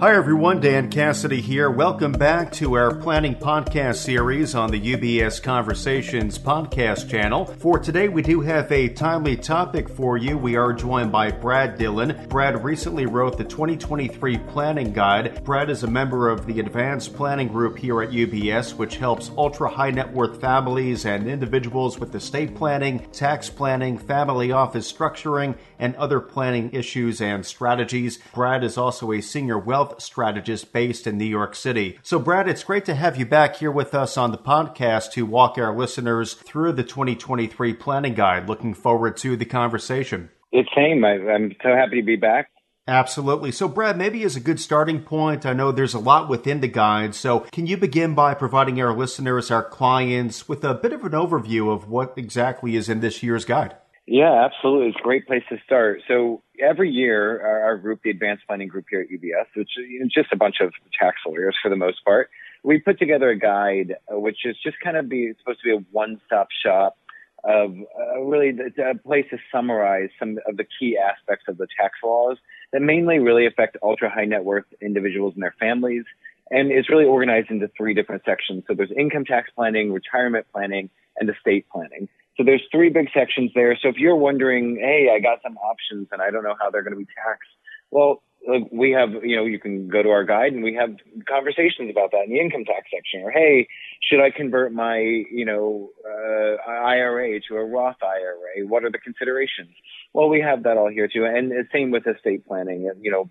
Hi, everyone. Dan Cassidy here. Welcome back to our planning podcast series on the UBS Conversations podcast channel. For today, we do have a timely topic for you. We are joined by Brad Dillon. Brad recently wrote the 2023 Planning Guide. Brad is a member of the Advanced Planning Group here at UBS, which helps ultra high net worth families and individuals with estate planning, tax planning, family office structuring, and other planning issues and strategies. Brad is also a senior wealth strategist based in New York City. So, Brad, it's great to have you back here with us on the podcast to walk our listeners through the 2023 planning guide. Looking forward to the conversation. It's same. I'm so happy to be back. Absolutely. So, Brad, maybe as a good starting point, I know there's a lot within the guide. So, can you begin by providing our listeners, our clients, with a bit of an overview of what exactly is in this year's guide? Yeah, absolutely. It's a great place to start. So every year, our, our group, the Advanced Planning Group here at UBS, which is just a bunch of tax lawyers for the most part, we put together a guide, uh, which is just kind of be supposed to be a one-stop shop of uh, really a place to summarize some of the key aspects of the tax laws that mainly really affect ultra high net worth individuals and their families. And it's really organized into three different sections. So there's income tax planning, retirement planning, and estate planning. So there's three big sections there. So if you're wondering, hey, I got some options and I don't know how they're going to be taxed, well, we have, you know, you can go to our guide and we have conversations about that in the income tax section. Or hey, should I convert my, you know, uh, IRA to a Roth IRA? What are the considerations? Well, we have that all here too. And same with estate planning. You know,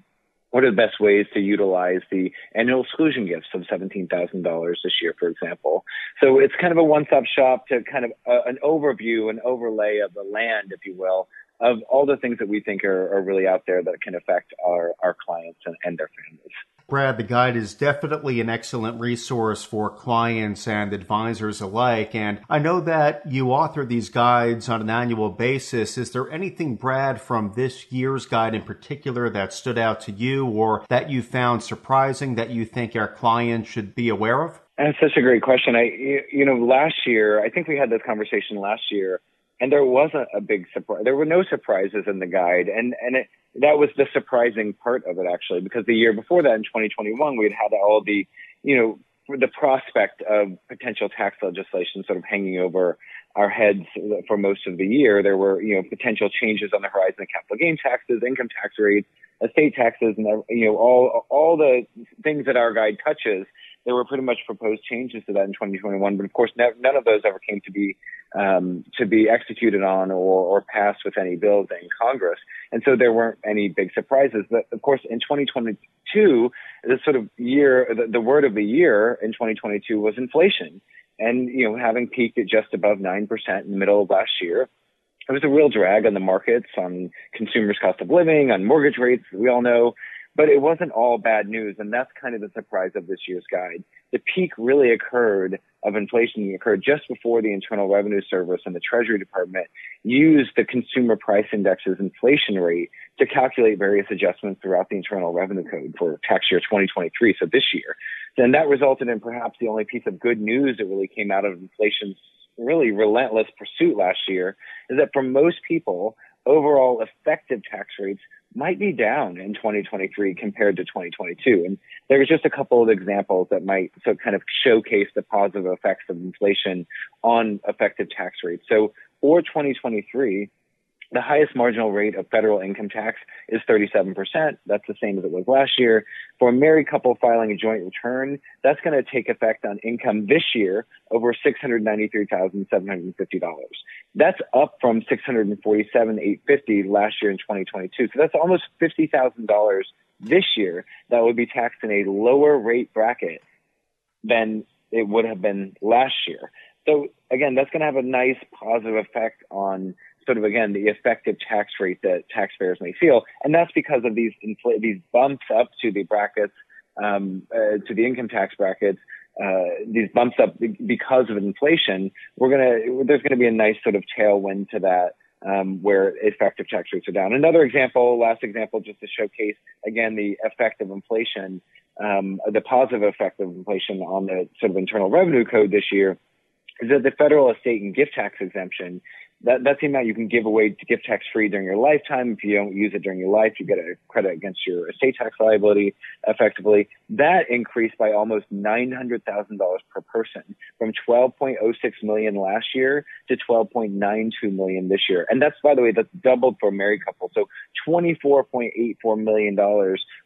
what are the best ways to utilize the annual exclusion gifts of $17,000 this year, for example? So it's kind of a one-stop shop to kind of uh, an overview, an overlay of the land, if you will, of all the things that we think are, are really out there that can affect our, our clients and, and their families. Brad, the guide is definitely an excellent resource for clients and advisors alike. And I know that you author these guides on an annual basis. Is there anything, Brad, from this year's guide in particular that stood out to you or that you found surprising that you think our clients should be aware of? That's such a great question. I, you know, last year, I think we had this conversation last year and there wasn't a big surprise. There were no surprises in the guide, and and it, that was the surprising part of it actually, because the year before that in 2021 we had had all the, you know, the prospect of potential tax legislation sort of hanging over our heads for most of the year. There were you know potential changes on the horizon of capital gain taxes, income tax rates, estate taxes, and you know all all the things that our guide touches there were pretty much proposed changes to that in 2021, but of course, ne- none of those ever came to be um, to be executed on or, or passed with any bills in Congress, and so there weren't any big surprises. But of course, in 2022, the sort of year, the, the word of the year in 2022 was inflation, and you know, having peaked at just above nine percent in the middle of last year, it was a real drag on the markets, on consumers' cost of living, on mortgage rates. We all know. But it wasn't all bad news, and that's kind of the surprise of this year's guide. The peak really occurred of inflation occurred just before the Internal Revenue Service and the Treasury Department used the Consumer Price Index's inflation rate to calculate various adjustments throughout the Internal Revenue Code for tax year 2023, so this year. Then that resulted in perhaps the only piece of good news that really came out of inflation's really relentless pursuit last year is that for most people, overall effective tax rates might be down in 2023 compared to 2022. And there was just a couple of examples that might so kind of showcase the positive effects of inflation on effective tax rates. So for 2023, the highest marginal rate of federal income tax is 37%. That's the same as it was last year. For a married couple filing a joint return, that's going to take effect on income this year over $693,750. That's up from 647,850 last year in 2022. So that's almost $50,000 this year that would be taxed in a lower rate bracket than it would have been last year. So again, that's going to have a nice positive effect on sort of again the effective tax rate that taxpayers may feel, and that's because of these infl- these bumps up to the brackets um, uh, to the income tax brackets. Uh, these bumps up because of inflation. We're gonna there's to be a nice sort of tailwind to that. Um, where effective tax rates are down. Another example, last example, just to showcase again the effect of inflation, um, the positive effect of inflation on the sort of internal revenue code this year is that the federal estate and gift tax exemption that, that's the amount you can give away to gift tax free during your lifetime. If you don't use it during your life, you get a credit against your estate tax liability effectively. That increased by almost $900,000 per person from 12.06 million last year to 12.92 million this year. And that's, by the way, that's doubled for a married couple. So $24.84 million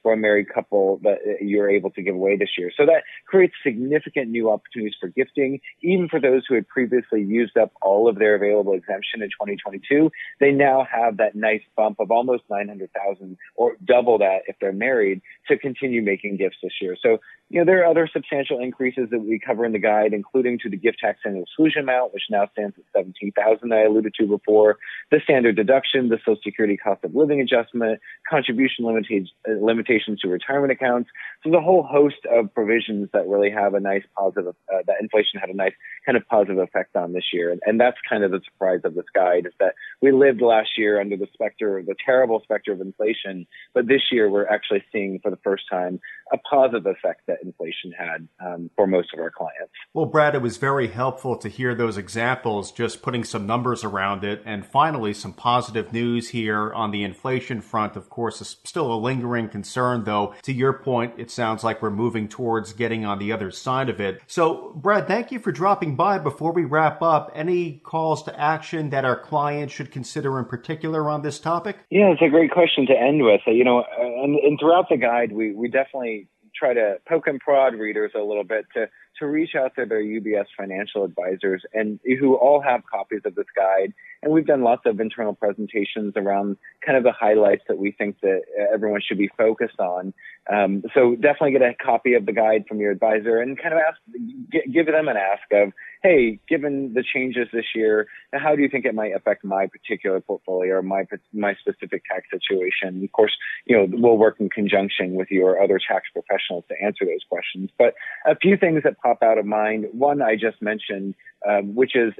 for a married couple that you're able to give away this year. So that creates significant new opportunities for gifting, even for those who had previously used up all of their available exemption in 2022. They now have that nice bump of almost 900,000 or double that if they're married to continue making gifts this year. So you know, there are other substantial increases that we cover in the guide, including to the gift tax and exclusion amount, which now stands at 17,000 that I alluded to before, the standard deduction, the Social Security cost of living adjustment, contribution limitations to retirement accounts. So there's a whole host of provisions that really have a nice positive, uh, that inflation had a nice kind of positive effect on this year. And, and that's kind of the surprise of this guide is that we lived last year under the specter, the terrible specter of inflation, but this year we're actually seeing for the first time a positive effect that inflation had um, for most of our clients. Well, Brad, it was very helpful to hear those examples, just putting some numbers around it. And finally, some positive news here on the inflation front. Of course, is still a lingering concern, though. To your point, it sounds like we're moving towards getting on the other side of it. So, Brad, thank you for dropping by. Before we wrap up, any calls to action that our clients should consider in particular on this topic? Yeah, it's a great question to end with. You know, and, and throughout the guide, we, we definitely try to poke and prod readers a little bit to to reach out to their UBS financial advisors and who all have copies of this guide. And we've done lots of internal presentations around kind of the highlights that we think that everyone should be focused on. Um, so definitely get a copy of the guide from your advisor and kind of ask, give them an ask of, hey, given the changes this year, how do you think it might affect my particular portfolio or my my specific tax situation? Of course, you know we'll work in conjunction with your other tax professionals to answer those questions. But a few things that pop out of mind. One I just mentioned, um, which is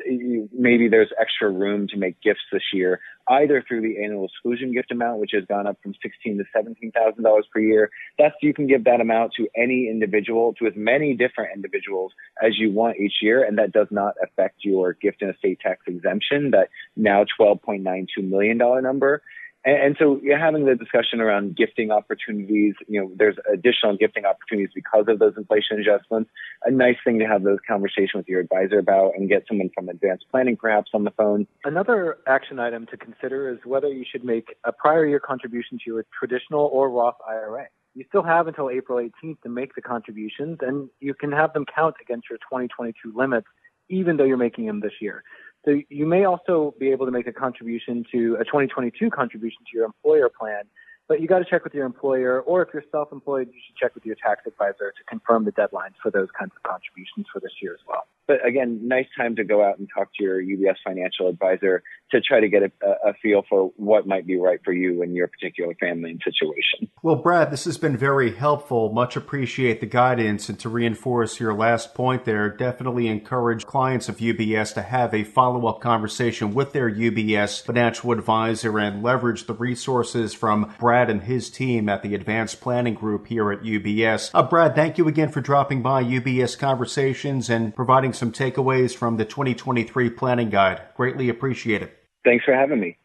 maybe there's extra room to make gifts this year, either through the annual exclusion gift amount, which has gone up from sixteen to seventeen thousand dollars per year. That's you can give that amount to any individual, to as many different individuals as you want each year, and that does not affect your gift and estate tax exemption. That now twelve point nine two million dollar number. And, and so you're having the discussion around gifting opportunities. You know, there's additional gifting opportunities because of those inflation adjustments. A nice thing to have those conversations with your advisor about and get someone from advanced planning perhaps on the phone. Another action item to consider is whether you should make a prior year contribution to your traditional or Roth IRA. You still have until April 18th to make the contributions, and you can have them count against your 2022 limits, even though you're making them this year. So you may also be able to make a contribution to a 2022 contribution to your employer plan but you got to check with your employer, or if you're self-employed, you should check with your tax advisor to confirm the deadlines for those kinds of contributions for this year as well. But again, nice time to go out and talk to your UBS financial advisor to try to get a, a feel for what might be right for you in your particular family and situation. Well, Brad, this has been very helpful. Much appreciate the guidance. And to reinforce your last point there, definitely encourage clients of UBS to have a follow up conversation with their UBS financial advisor and leverage the resources from Brad Brad and his team at the Advanced Planning Group here at UBS. Uh, Brad, thank you again for dropping by UBS Conversations and providing some takeaways from the 2023 Planning Guide. Greatly appreciate it. Thanks for having me.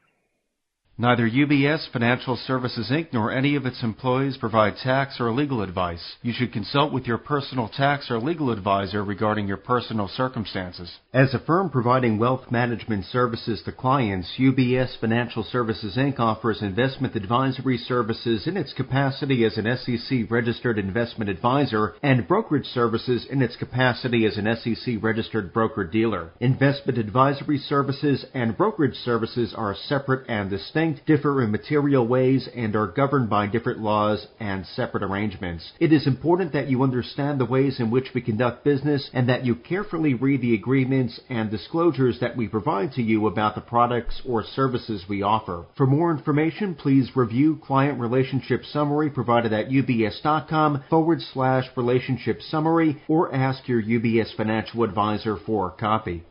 Neither UBS Financial Services Inc. nor any of its employees provide tax or legal advice. You should consult with your personal tax or legal advisor regarding your personal circumstances. As a firm providing wealth management services to clients, UBS Financial Services Inc. offers investment advisory services in its capacity as an SEC registered investment advisor and brokerage services in its capacity as an SEC registered broker dealer. Investment advisory services and brokerage services are separate and distinct differ in material ways, and are governed by different laws and separate arrangements. It is important that you understand the ways in which we conduct business and that you carefully read the agreements and disclosures that we provide to you about the products or services we offer. For more information, please review Client Relationship Summary provided at ubs.com forward slash relationship summary or ask your UBS financial advisor for a copy.